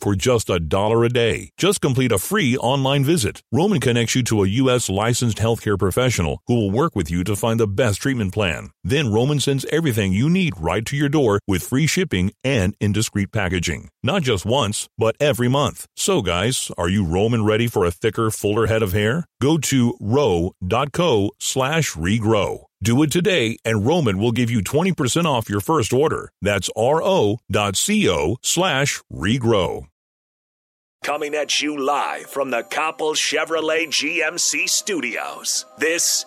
for just a dollar a day. Just complete a free online visit. Roman connects you to a U.S. licensed healthcare professional who will work with you to find the best treatment plan. Then Roman sends everything you need right to your door with free shipping and in discreet packaging. Not just once, but every month. So guys, are you Roman ready for a thicker, fuller head of hair? Go to ro.co slash regrow. Do it today, and Roman will give you 20% off your first order. That's ro.co slash regrow. Coming at you live from the Coppel Chevrolet GMC studios. This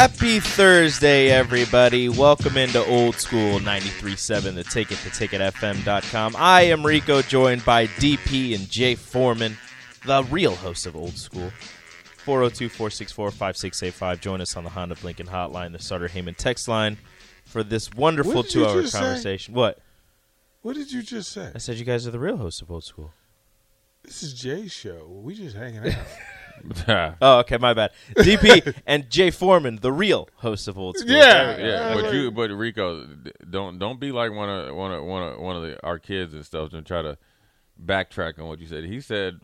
Happy Thursday, everybody. Welcome into Old School 93.7, the ticket, theticketfm.com. I am Rico, joined by DP and Jay Foreman, the real host of Old School. 402 464 5685. Join us on the Honda Blinken hotline, the Sutter Heyman text line, for this wonderful What did you two hour just say? conversation. What? What did you just say? I said you guys are the real hosts of Old School. This is Jay's show. We just hanging out. Oh, okay, my bad. DP and Jay Foreman, the real host of Old School. Yeah. There we go. Yeah, but you, but Rico, don't don't be like one of one of one of one of the, our kids and stuff and try to backtrack on what you said. He said,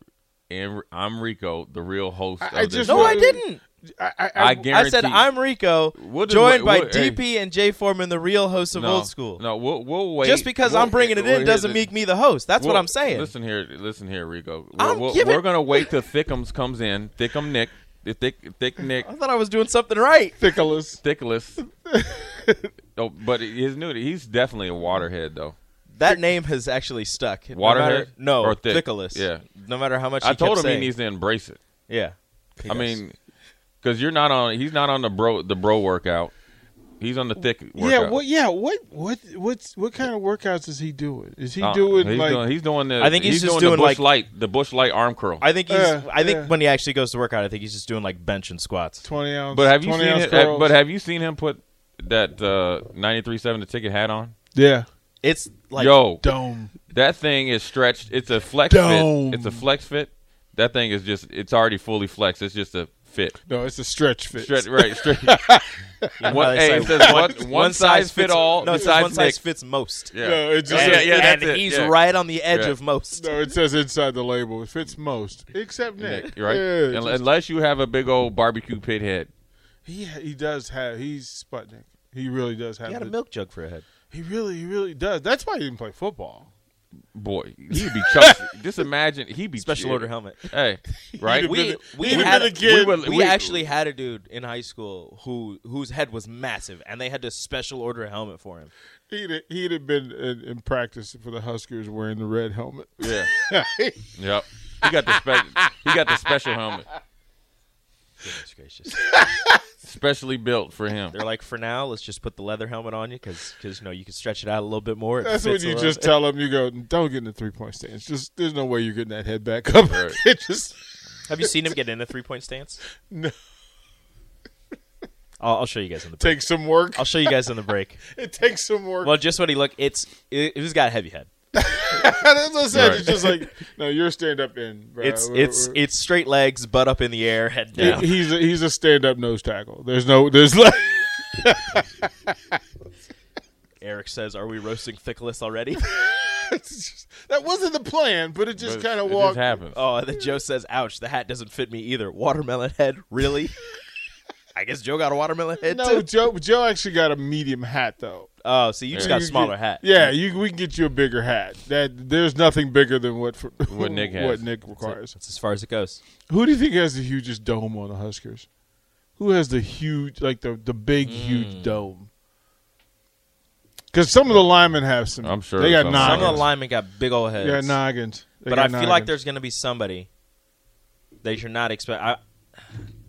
and I'm Rico, the real host. I- of I just No. I didn't. I, I, I I, guarantee. I said I'm Rico, What is- joined what- by what- hey. DP and Jay Foreman, the real host of no, Old School. No, we'll we'll wait. Just because We'll- I'm bringing it we'll in doesn't the- make me the host. That's what we'll- I'm saying. Listen here, listen here, Rico. We're, we're, giving- we're gonna wait till Thickums comes in. Thickum Nick, thick thick Nick, I thought I was doing something right. Thickles. Thickless. oh, but his new he's definitely a waterhead though. That name has actually stuck. No Waterhead matter- no, or thick? Thickless. Yeah. No matter how much I he told kept him saying. he needs to embrace it. Yeah. I mean, because you're not on. He's not on the bro the bro workout. He's on the thick workout. Yeah. What? Yeah. What? What? What's what kind of workouts is he doing? Is he Uh, doing he's like? doing, he's doing the. I think he's just doing, doing, the bush like- light the Busch Light arm curl. I think he's. Yeah, I think yeah. when he actually goes to workout, I think he's just doing like bench and squats. Twenty ounce. but have you seen ounce him, curls? But have you seen him put that uh, 93.7 the ticket hat on? yeah. It's like Yo, Dome. that thing is stretched. It's a flex Dome. fit. It's a flex fit. That thing is just. It's already fully flexed. It's just a fit. No, it's a stretch fit. Stretch right straight. you know how One, hey, it says one, one, size fit fits all. No, it says one size Nick. fits most. Yeah, No, it just And, says- yeah, yeah, and it, he's yeah. right on the edge Yeah. of most. No, it says inside the label. It fits most, except Nick. Nick, right? Yeah, Un- just- Unless you have a big old barbecue pit head. he he does have. He's Sputnik. He really does have. He had a milk jug for a head. He really, he really does. That's why he didn't play football. Boy, he'd be chucked. Just imagine he'd be Special order helmet. Hey, right? We been- we he'd had a kid. we would- we we- actually had a dude in high school who whose head was massive, and they had to special order a helmet for him. He'd have, he'd have been in, in practice for the Huskers wearing the red helmet. Yeah. Yep. He got the spe- he got the special helmet, Goodness gracious! specially built for him. They're like, for now, let's just put the leather helmet on you because you know you can stretch it out a little bit more. It That's when fits a you little- just tell them, you go, don't get in the three point stance. Just there's no way you're getting that head back up. Right. it just Have you seen him get in a three point stance? no, I'll, I'll show you guys in the break. takes some work. I'll show you guys in the break. It takes some work. Well, just what he look. It's it, he's got a heavy head. That's what I said. Right. It's just like no, you're stand up in. Bro. It's We're- it's we're- it's straight legs, butt up in the air, head he- down. he's a, he's a stand up nose tackle. There's no there's like Eric says, "Are we roasting Thickless already?" Just- that wasn't the plan, but it just kind of it walked. just happens. Oh, and then Joe says, "Ouch, the hat doesn't fit me either." Watermelon head, really? I guess Joe got a watermelon head No, too. Joe. Joe actually got a medium hat though. Oh, so you just Yeah. got a smaller get- hat. Yeah, you, we can get you a bigger hat. That there's nothing bigger than what for, What Nick has. what Nick requires. That's as far as it goes. Who do you think has the hugest dome on the Huskers? Who has the huge, like the the big, Mm. huge dome? Because some of the linemen have some. I'm sure they got some Some of noggins. the linemen got big old heads. Yeah, noggins. They but got I feel like there's going to be somebody that you're not expect. I,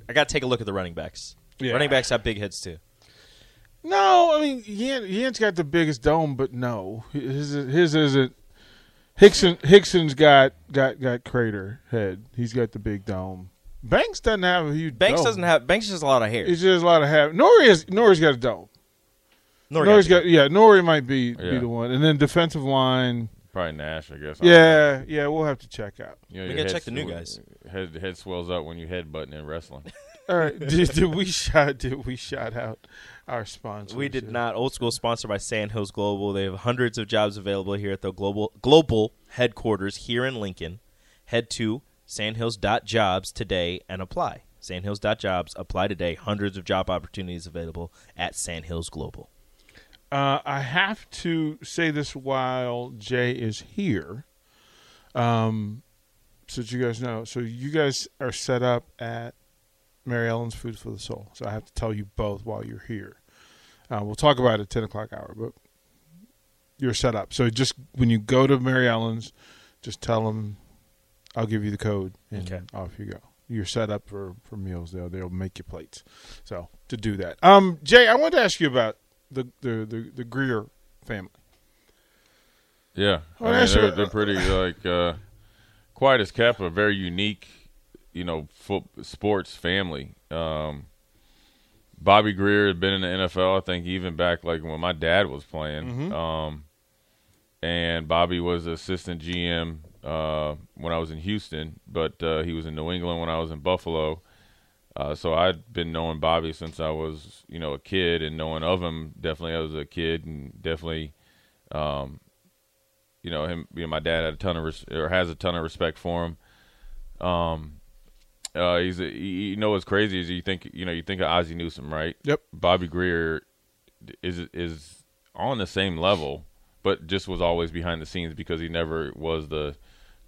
I got to take a look at the running backs. Yeah. Running backs have big heads too. No, I mean Yan, Yan's got the biggest dome, but no, his his isn't. Hickson Hickson's got got got crater head. He's got the big dome. Banks doesn't have a huge. Banks dome. doesn't have. Banks just has a lot of hair. It's just a lot of hair. Nori has Nori's got a dome. Nor Nori's got yeah. Nori might be be the one, and then defensive line. Probably Nash, I guess. I. Yeah, yeah. We'll have to check out. You know, We gotta check the new guys. Head head swells up when you headbutting in wrestling. All right. did, did we shout? Did we shout out our sponsor? We did not. Old School sponsored by Sandhills Global. They have hundreds of jobs available here at the global global headquarters here in Lincoln. Head to sandhills.jobs today and apply. Sandhills.jobs. Apply today. Hundreds of job opportunities available at Sandhills Global. Uh, I have to say this while Jay is here, um, so that you guys know. So you guys are set up at Mary Ellen's Food for the Soul. So I have to tell you both while you're here. Uh, we'll talk about it at ten o'clock hour, but you're set up. So just when you go to Mary Ellen's, just tell them I'll give you the code, and Okay. off you go. You're set up for, for meals. They'll they'll make you plates. So to do that, um, Jay, I wanted to ask you about the the the, the Grier family. Yeah, I mean, they're, they're pretty like uh, quiet as kept, a very unique, you know, foot, sports family. Um, Bobby Grier had been in the NFL, I think, even back like when my dad was playing. Um, and Bobby was assistant GM uh, when I was in Houston, but uh, he was in New England when I was in Buffalo. Uh, so I'd been knowing Bobby since I was, you know, a kid, and knowing of him definitely as a kid, and definitely, um, you know, him. You know, my dad had a ton of res- or has a ton of respect for him. Um, uh, he's a, you know what's crazy is you think you know you think of Ozzie Newsome, right? Yep. Bobby Grier is is on the same level, but just was always behind the scenes because he never was the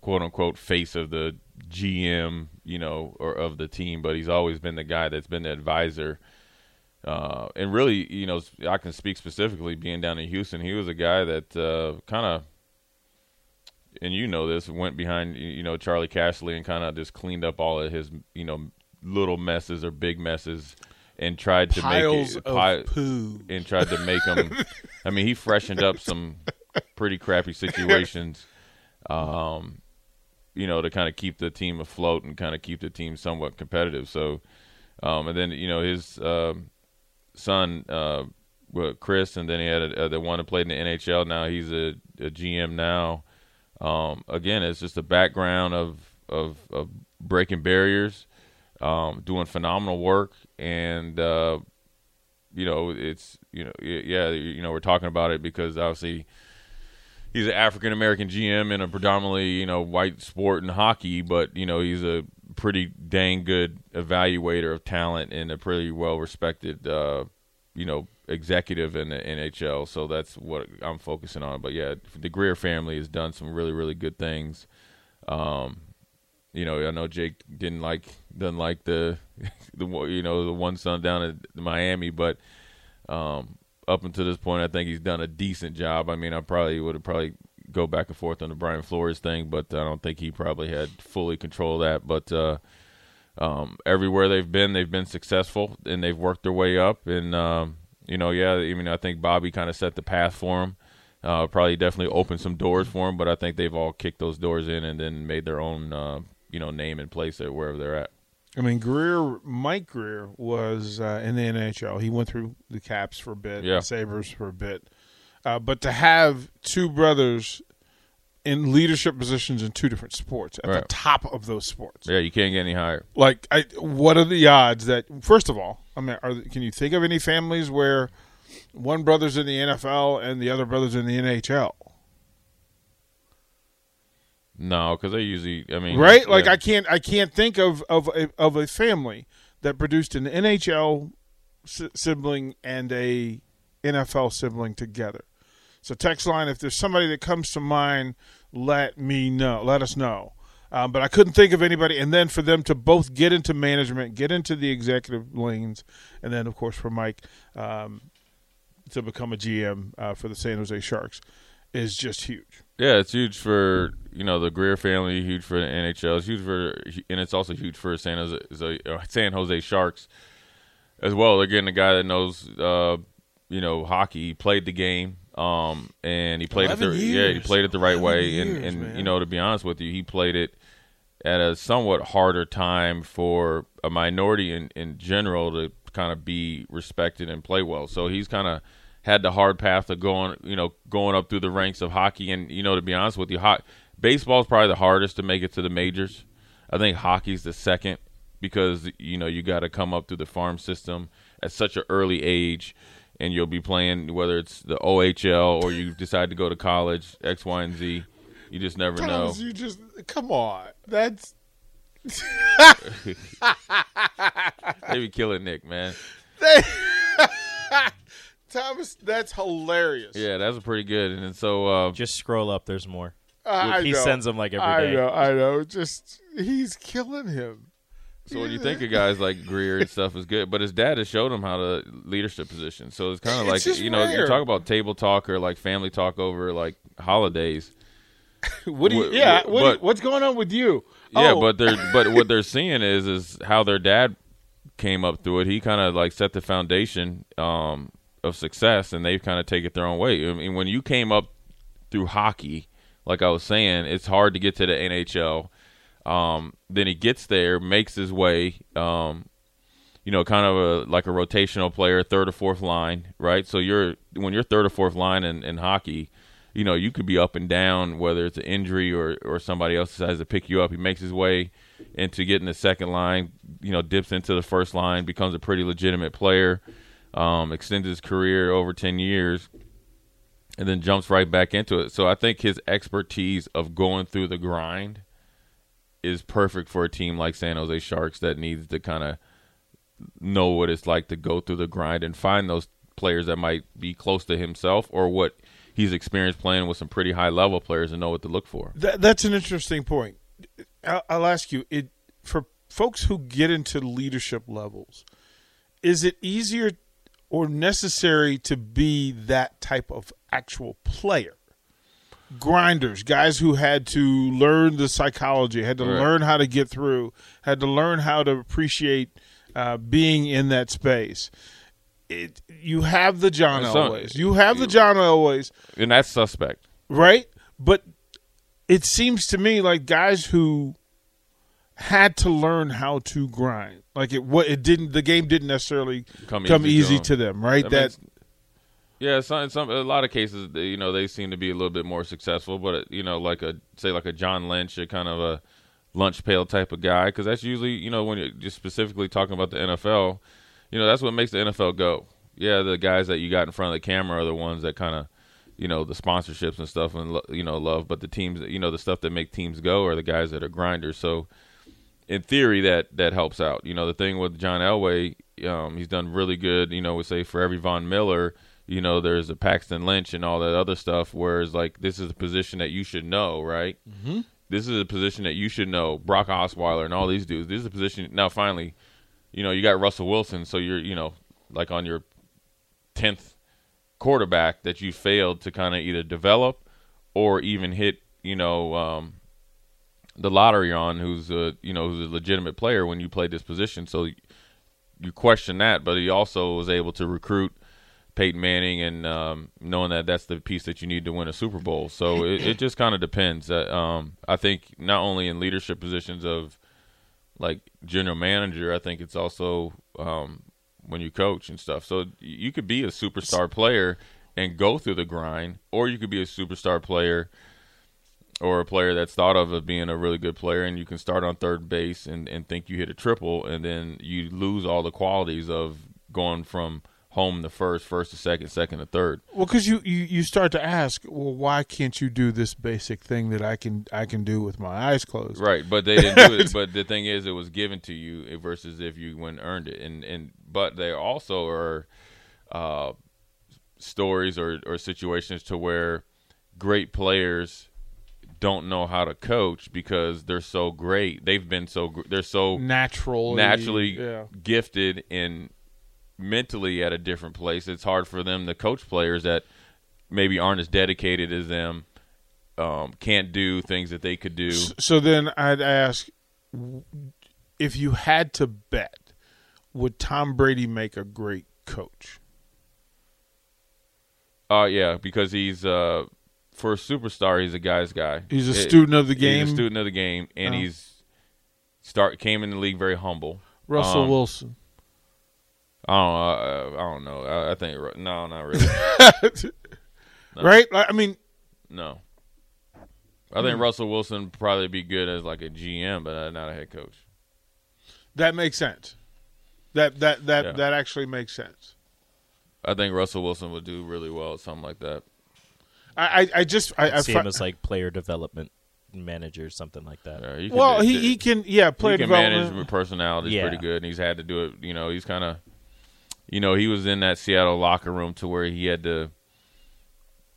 quote unquote face of the GM, you know, or of the team, but he's always been the guy that's been the advisor. Uh, and really, you know, I can speak specifically being down in Houston. He was a guy that uh, kind of, and you know this, went behind, you know, Charley Casserly and kind of just cleaned up all of his, you know, little messes or big messes and tried to Piles make it of pi- poo. and tried to make them. I mean, he freshened up some pretty crappy situations, um, you know, to kind of keep the team afloat and kind of keep the team somewhat competitive. So, um, and then you know his um, son, uh, Chris, and then he had a, uh, the one that played in the NHL. Now he's a, a GM now. Um, again, it's just a background of of, of breaking barriers, um, doing phenomenal work, and uh, you know, it's you know, yeah, you know, we're talking about it because obviously he's an African American GM in a predominantly you know white sport and hockey, but you know he's a pretty dang good evaluator of talent and a pretty well respected uh, you know executive in the NHL. So that's what I'm focusing on. But yeah, the Grier family has done some really really good things. Um, you know, I know Jake didn't like doesn't like the the you know the one son down at Miami, but um, up until this point, I think he's done a decent job. I mean, I probably would have probably go back and forth on the Brian Flores thing, but I don't think he probably had fully control of that. But uh, um, everywhere they've been, they've been successful and they've worked their way up. And um, you know, yeah, I mean, I think Bobby kind of set the path for him. Uh, probably definitely opened some doors for him, but I think they've all kicked those doors in and then made their own, uh, you know, name and place at wherever they're at. I mean, Grier, Mike Grier was uh, in the NHL. He went through the Caps for a bit, Yeah. Sabres for a bit. Uh, but to have two brothers in leadership positions in two different sports at the top of those sports, Yeah, you can't get any higher. like, I, what are the odds that? First of all, I mean, are, can you think of any families where one brother's in the NFL and the other brother's in the NHL? No, because they usually. I mean, right? Like yeah. I can't I can't think of of a, of a family that produced an NHL si- sibling and a NFL sibling together. So text line, if there's somebody that comes to mind, let me know. Let us know. Um, but I couldn't think of anybody. And then for them to both get into management, get into the executive lanes, and then of course for Mike um, to become a GM uh, for the San Jose Sharks is just huge. Yeah, it's huge for you know the Grier family, huge for the NHL, it's huge for, and it's also huge for San Jose, uh, San Jose Sharks as well. They're getting a guy that knows, uh, you know, hockey. Played the game, um, and he played it the 11 yeah, he played it the right way. years, and and man. you know, to be honest with you, he played it at a somewhat harder time for a minority in in general to kind of be respected and play well. So he's kind of had the hard path of going, you know, going up through the ranks of hockey. And you know, to be honest with you, ho- baseball is probably the hardest to make it to the majors. I think hockey's the second because you know you got to come up through the farm system at such an early age, and you'll be playing whether it's the OHL or you decide to go to college, X, Y, and Z. You just never know. Thomas, you just come on. That's They be killing Nick, man. Thomas. That's hilarious. Yeah, that's pretty good. And so uh, Just scroll up. There's more. Uh, I he know. sends them like every I day. know. I know. Just he's killing him. So when you think of guys like Grier and stuff is good, but his dad has showed him how to leadership position. So it's kind of like you know you talk about table talk or like family talk over like holidays. What do you? What- Yeah. what- What, but- what's going on with you? Yeah, Oh, but they're but what they're seeing is is how their dad came up through it. He kind of like set the foundation um, of success, and they've kind of take it their own way. I mean, when you came up through hockey, like I was saying, it's hard to get to the NHL. Um, then he gets there, makes his way. Um, you know, kind of a like a rotational player, third or fourth line, right? So you're when you're third or fourth line in, in hockey, you know, you could be up and down, whether it's an injury or or somebody else decides to pick you up. He makes his way into getting the second line, you know, dips into the first line, becomes a pretty legitimate player, um, extends his career over ten years, and then jumps right back into it. So I think his expertise of going through the grind is perfect for a team like San Jose Sharks that needs to kind of know what it's like to go through the grind and find those players that might be close to himself or what he's experienced playing with some pretty high level players and know what to look for. That, that's an interesting point. I'll, I'll ask you: it for folks who get into leadership levels, is it easier or necessary to be that type of actual player? Grinders, guys who had to learn the psychology, had to Right. learn how to get through, had to learn how to appreciate uh, being in that space. It, you have the John Elways. You have the John Elways And that's suspect. right? But it seems to me like guys who had to learn how to grind, like it what it didn't the game didn't necessarily Come come, easy to them. to them, right? That it's- Yeah, some, some a lot of cases, you know, they seem to be a little bit more successful. But you know, like a say like a John Lynch, a kind of a lunch pail type of guy, because that's usually you know when you're just specifically talking about the NFL, you know, that's what makes the NFL go. Yeah, the guys that you got in front of the camera are the ones that kind of, you know, the sponsorships and stuff, and you know, love. But the teams, you know, the stuff that make teams go are the guys that are grinders. So in theory that that helps out. You know, the thing with John Elway, um, he's done really good. You know, we say for every Von Miller, you know, there's a Paxton Lynch and all that other stuff. Whereas like this is a position that you should know, right? Mm-hmm. This is a position that you should know. Brock Osweiler and all these dudes. This is a position now. Finally, you know, you got Russell Wilson, so you're you know like on your tenth quarterback that you failed to kind of either develop or even hit. You know. Um, the lottery on who's a you know who's a legitimate player when you play this position. So you question that, but he also was able to recruit Peyton Manning and um, knowing that that's the piece that you need to win a Super Bowl. So it, it just kind of depends. Uh, um, I think not only in leadership positions of like general manager, I think it's also um, when you coach and stuff. So you could be a superstar player and go through the grind, or you could be a superstar player or a player that's thought of as being a really good player and you can start on third base and, and think you hit a triple and then you lose all the qualities of going from home the first, first to second, second to third. Well, because you, you you start to ask, well, why can't you do this basic thing that I can I can do with my eyes closed? Right, but they didn't do it. But the thing is, it was given to you versus if you went and earned it. And and but there also are uh, stories or or situations to where great players don't know how to coach because they're so great. They've been so they're so Naturally, naturally yeah. gifted and mentally at a different place. It's hard for them to coach players that maybe aren't as dedicated as them. Um, can't do things that they could do. So then I'd ask, if you had to bet, would Tom Brady make a great coach? Uh yeah, because he's uh for a superstar, he's a guy's guy. He's a It- student of the game. He's a student of the game, and Oh. he's start came in the league very humble. Russell Um, Wilson. I don't know. I, I don't know. I, I think no, not really. Right? Like, I mean, no. I Hmm. think Russell Wilson probably be good as like a GM, but uh, not a head coach. that makes sense. That that that Yeah. that actually makes sense. I think Russell Wilson would do really well at something like that. I I, I just I, I see fi- him as like player development manager, something like that. Uh, he well do- he he can yeah player he can development. manage personalities Yeah. pretty good, and he's had to do it. You know, he's kind of, you know, he was in that Seattle locker room to where he had to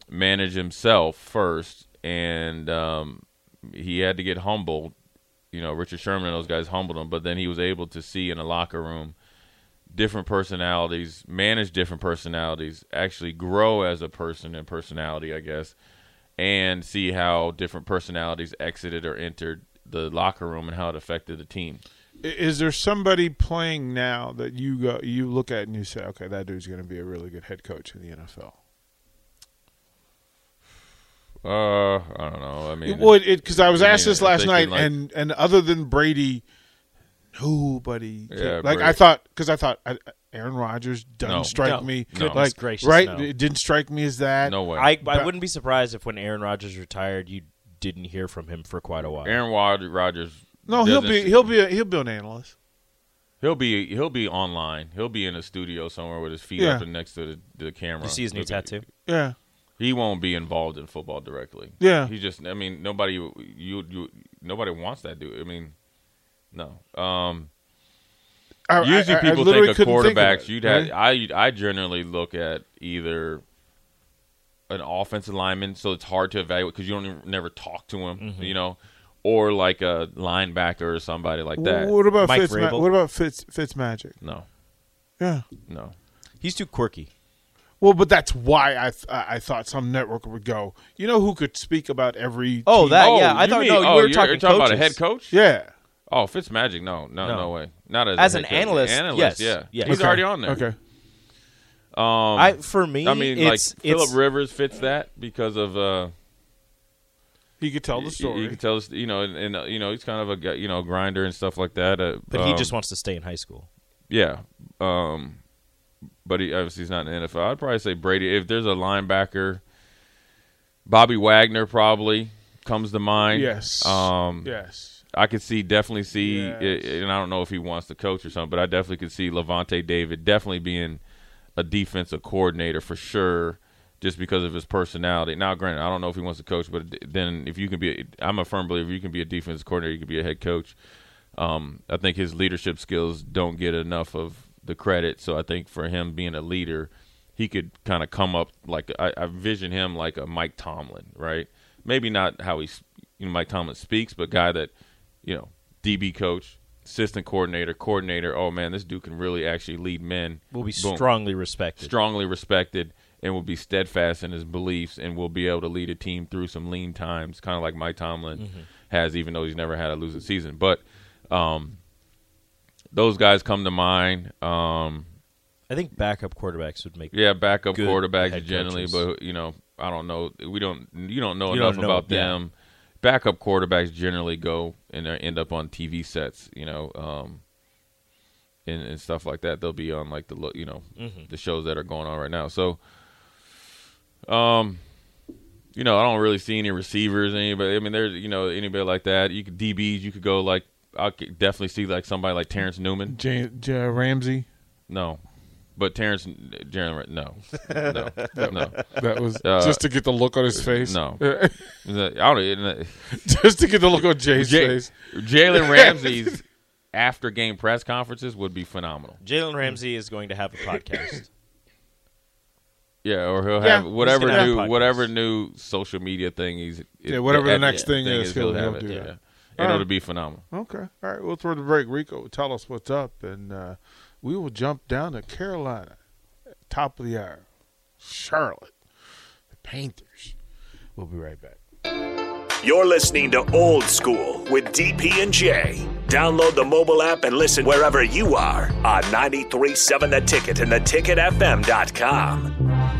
manage himself first, and um, he had to get humbled. You know, Richard Sherman and those guys humbled him, but then he was able to see in a locker room different personalities, manage different personalities, actually grow as a person and personality, I guess, and see how different personalities exited or entered the locker room and how it affected the team. I- Is there somebody playing now that you go you look at and you say, okay, that dude's going to be a really good head coach in the NFL? Uh, I don't know. I mean, Well, because I was I asked mean, this last night, like- and and other than Brady, nobody. Yeah, like I thought, because I thought I, Aaron Rodgers doesn't No. strike No. me Goodness like gracious, right. no. It didn't strike me as that. no way. I I wouldn't be surprised if when Aaron Rodgers retired, you didn't hear from him for quite a while. Aaron Wad- Rodgers. No, he'll be he'll be a, he'll be an analyst. he'll be he'll be online. He'll be in a studio somewhere with his feet Yeah. up and next to the, the camera. you see his new Looking- tattoo? Yeah, He won't be involved in football directly. Yeah. he just. I mean, nobody. You you nobody wants that dude. I mean, no. Um, I, usually I- I people literally think of couldn't of quarterbacks. it, you'd right? have. I I generally look at either an offensive lineman, so it's hard to evaluate because you don't even, never talk to him. Mm-hmm. You know. Or like a linebacker or somebody like that. What about Mike Fitz? Vrabel? what about Fitz Fitz Magic? No, Yeah. no. He's too quirky. Well, but that's why I th- I I thought some network would go. You know who could speak about every? Oh, team? that oh, yeah. I thought mean, no, oh, we were you're, talking, you're talking about a head coach. yeah. Oh, Fitzmagic, no, no, no, No. way. Not as, As a an coach. analyst, Analyst, yes. yeah, Yes. he's Okay. already on there. Okay. Um, I for me, I mean, like it's, Philip Rivers fits that because of uh, He could tell the story You story. can tell us, you know, and, and uh, you know, he's kind of a guy, you know grinder and stuff like that. Uh, but he um, just wants to stay in high school. yeah. Um, but he obviously he's not in the NFL. I'd probably say Brady. If there's a linebacker, Bobby Wagner probably comes to mind. yes. Um, yes. I could see definitely see, Yes. and I don't know if he wants to coach or something, but I definitely could see Lavonte David definitely being a defensive coordinator for sure, just because of his personality. Now, granted, I don't know if he wants to coach, but then if you can be, I'm a firm believer you can be a defensive coordinator, you can be a head coach. Um, I think his leadership skills don't get enough of the credit, so I think for him being a leader, he could kind of come up like I, I vision him like a Mike Tomlin, right? Maybe not how he's you know Mike Tomlin speaks, but guy that you know DB coach, assistant coordinator, coordinator. Oh man, this dude can really actually lead men. Will be Boom. strongly respected. strongly respected, and will be steadfast in his beliefs, and will be able to lead a team through some lean times, kind of like Mike Tomlin Mm-hmm. has, even though he's never had a losing season. But um, those guys come to mind. Um, I think backup quarterbacks would make. yeah, backup quarterbacks generally, coaches. but you know, I don't know. We don't. You don't know You don't enough know, about yeah. them. Backup quarterbacks generally go and end up on TV sets. You know, um, and, and stuff like that. They'll be on like the you know Mm-hmm. the shows that are going on right now. So, um, you know, I don't really see any receivers. Anybody. I mean, there's you know anybody like that. You could DBs. You could go like I could definitely see like somebody like Terrence Newman. J- J- Ramsey. No, But Terrence, Jalen, no, no, no, That was Uh, just to get the look on his face. no. I don't. it- just to get the look on Jay's Jay- face. Jalen Ramsey's after game press conferences would be phenomenal. Jalen Ramsey is going to have a podcast. Yeah, or he'll have he's whatever have new podcasts. whatever new social media thing he's Yeah, whatever the at- next thing is, he'll- have he'll it. do yeah. that. And All it'll right. be phenomenal. Okay. All right. We'll throw the break. Rico, tell us what's up, and uh, we will jump down to Carolina, top of the hour. Charlotte, the Panthers. We'll be right back. You're listening to Old School with DP and J. Download the mobile app and listen wherever you are on 937 The Ticket and theticketfm.com.